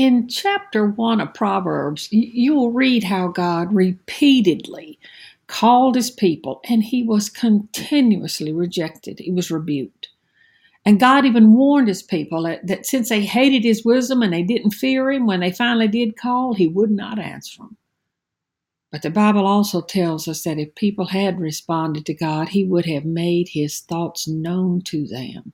In chapter 1 of Proverbs, you will read how God repeatedly called his people and he was continuously rejected. He was rebuked. And God even warned his people that, that, since they hated his wisdom and they didn't fear him, when they finally did call, he would not answer them. But the Bible also tells us that if people had responded to God, he would have made his thoughts known to them.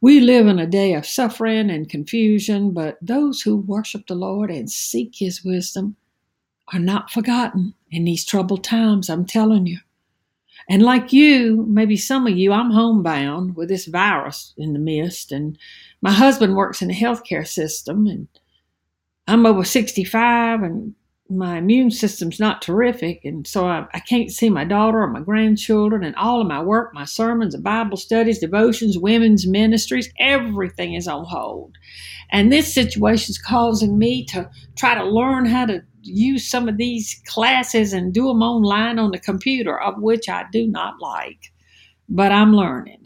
We live in a day of suffering and confusion, but those who worship the Lord and seek His wisdom are not forgotten in these troubled times, I'm telling you. And like you, maybe some of you, I'm homebound with this virus in the midst, and my husband works in the healthcare system, and I'm over 65, and my immune system's not terrific, and so I, I, can't see my daughter or my grandchildren, and all of my work, my sermons, Bible studies, devotions, women's ministries, everything is on hold. And this situation is causing me to try to learn how to use some of these classes and do them online on the computer, of which I do not like, but I'm learning.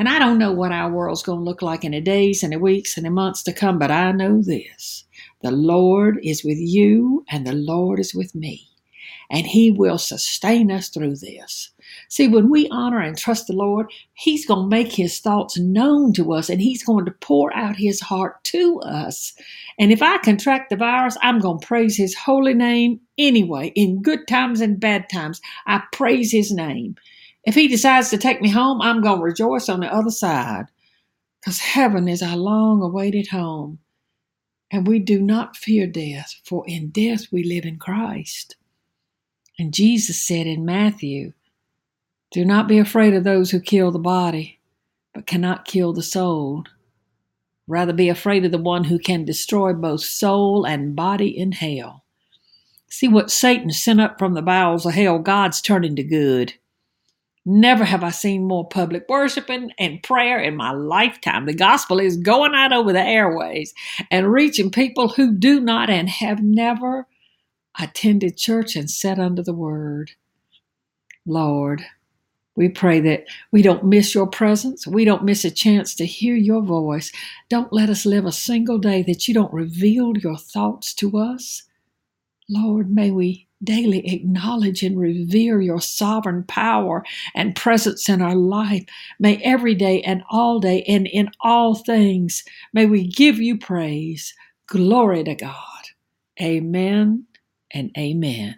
And I don't know what our world's going to look like in the days and the weeks and the months to come, but I know this the Lord is with you, and the Lord is with me, and He will sustain us through this. See, when we honor and trust the Lord, He's going to make His thoughts known to us, and He's going to pour out His heart to us. And if I contract the virus, I'm going to praise His holy name anyway, in good times and bad times. I praise His name. If He decides to take me home, I'm going to rejoice on the other side, because heaven is our long awaited home. And we do not fear death, for in death we live in Christ. And Jesus said in Matthew, Do not be afraid of those who kill the body, but cannot kill the soul. Rather be afraid of the one who can destroy both soul and body in hell. See what Satan sent up from the bowels of hell, God's turning to good. Never have I seen more public worshiping and prayer in my lifetime. The gospel is going out over the airways and reaching people who do not and have never attended church and sat under the word. Lord, we pray that we don't miss your presence. We don't miss a chance to hear your voice. Don't let us live a single day that you don't reveal your thoughts to us. Lord, may we daily acknowledge and revere your sovereign power and presence in our life. May every day and all day and in all things, may we give you praise. Glory to God. Amen and amen.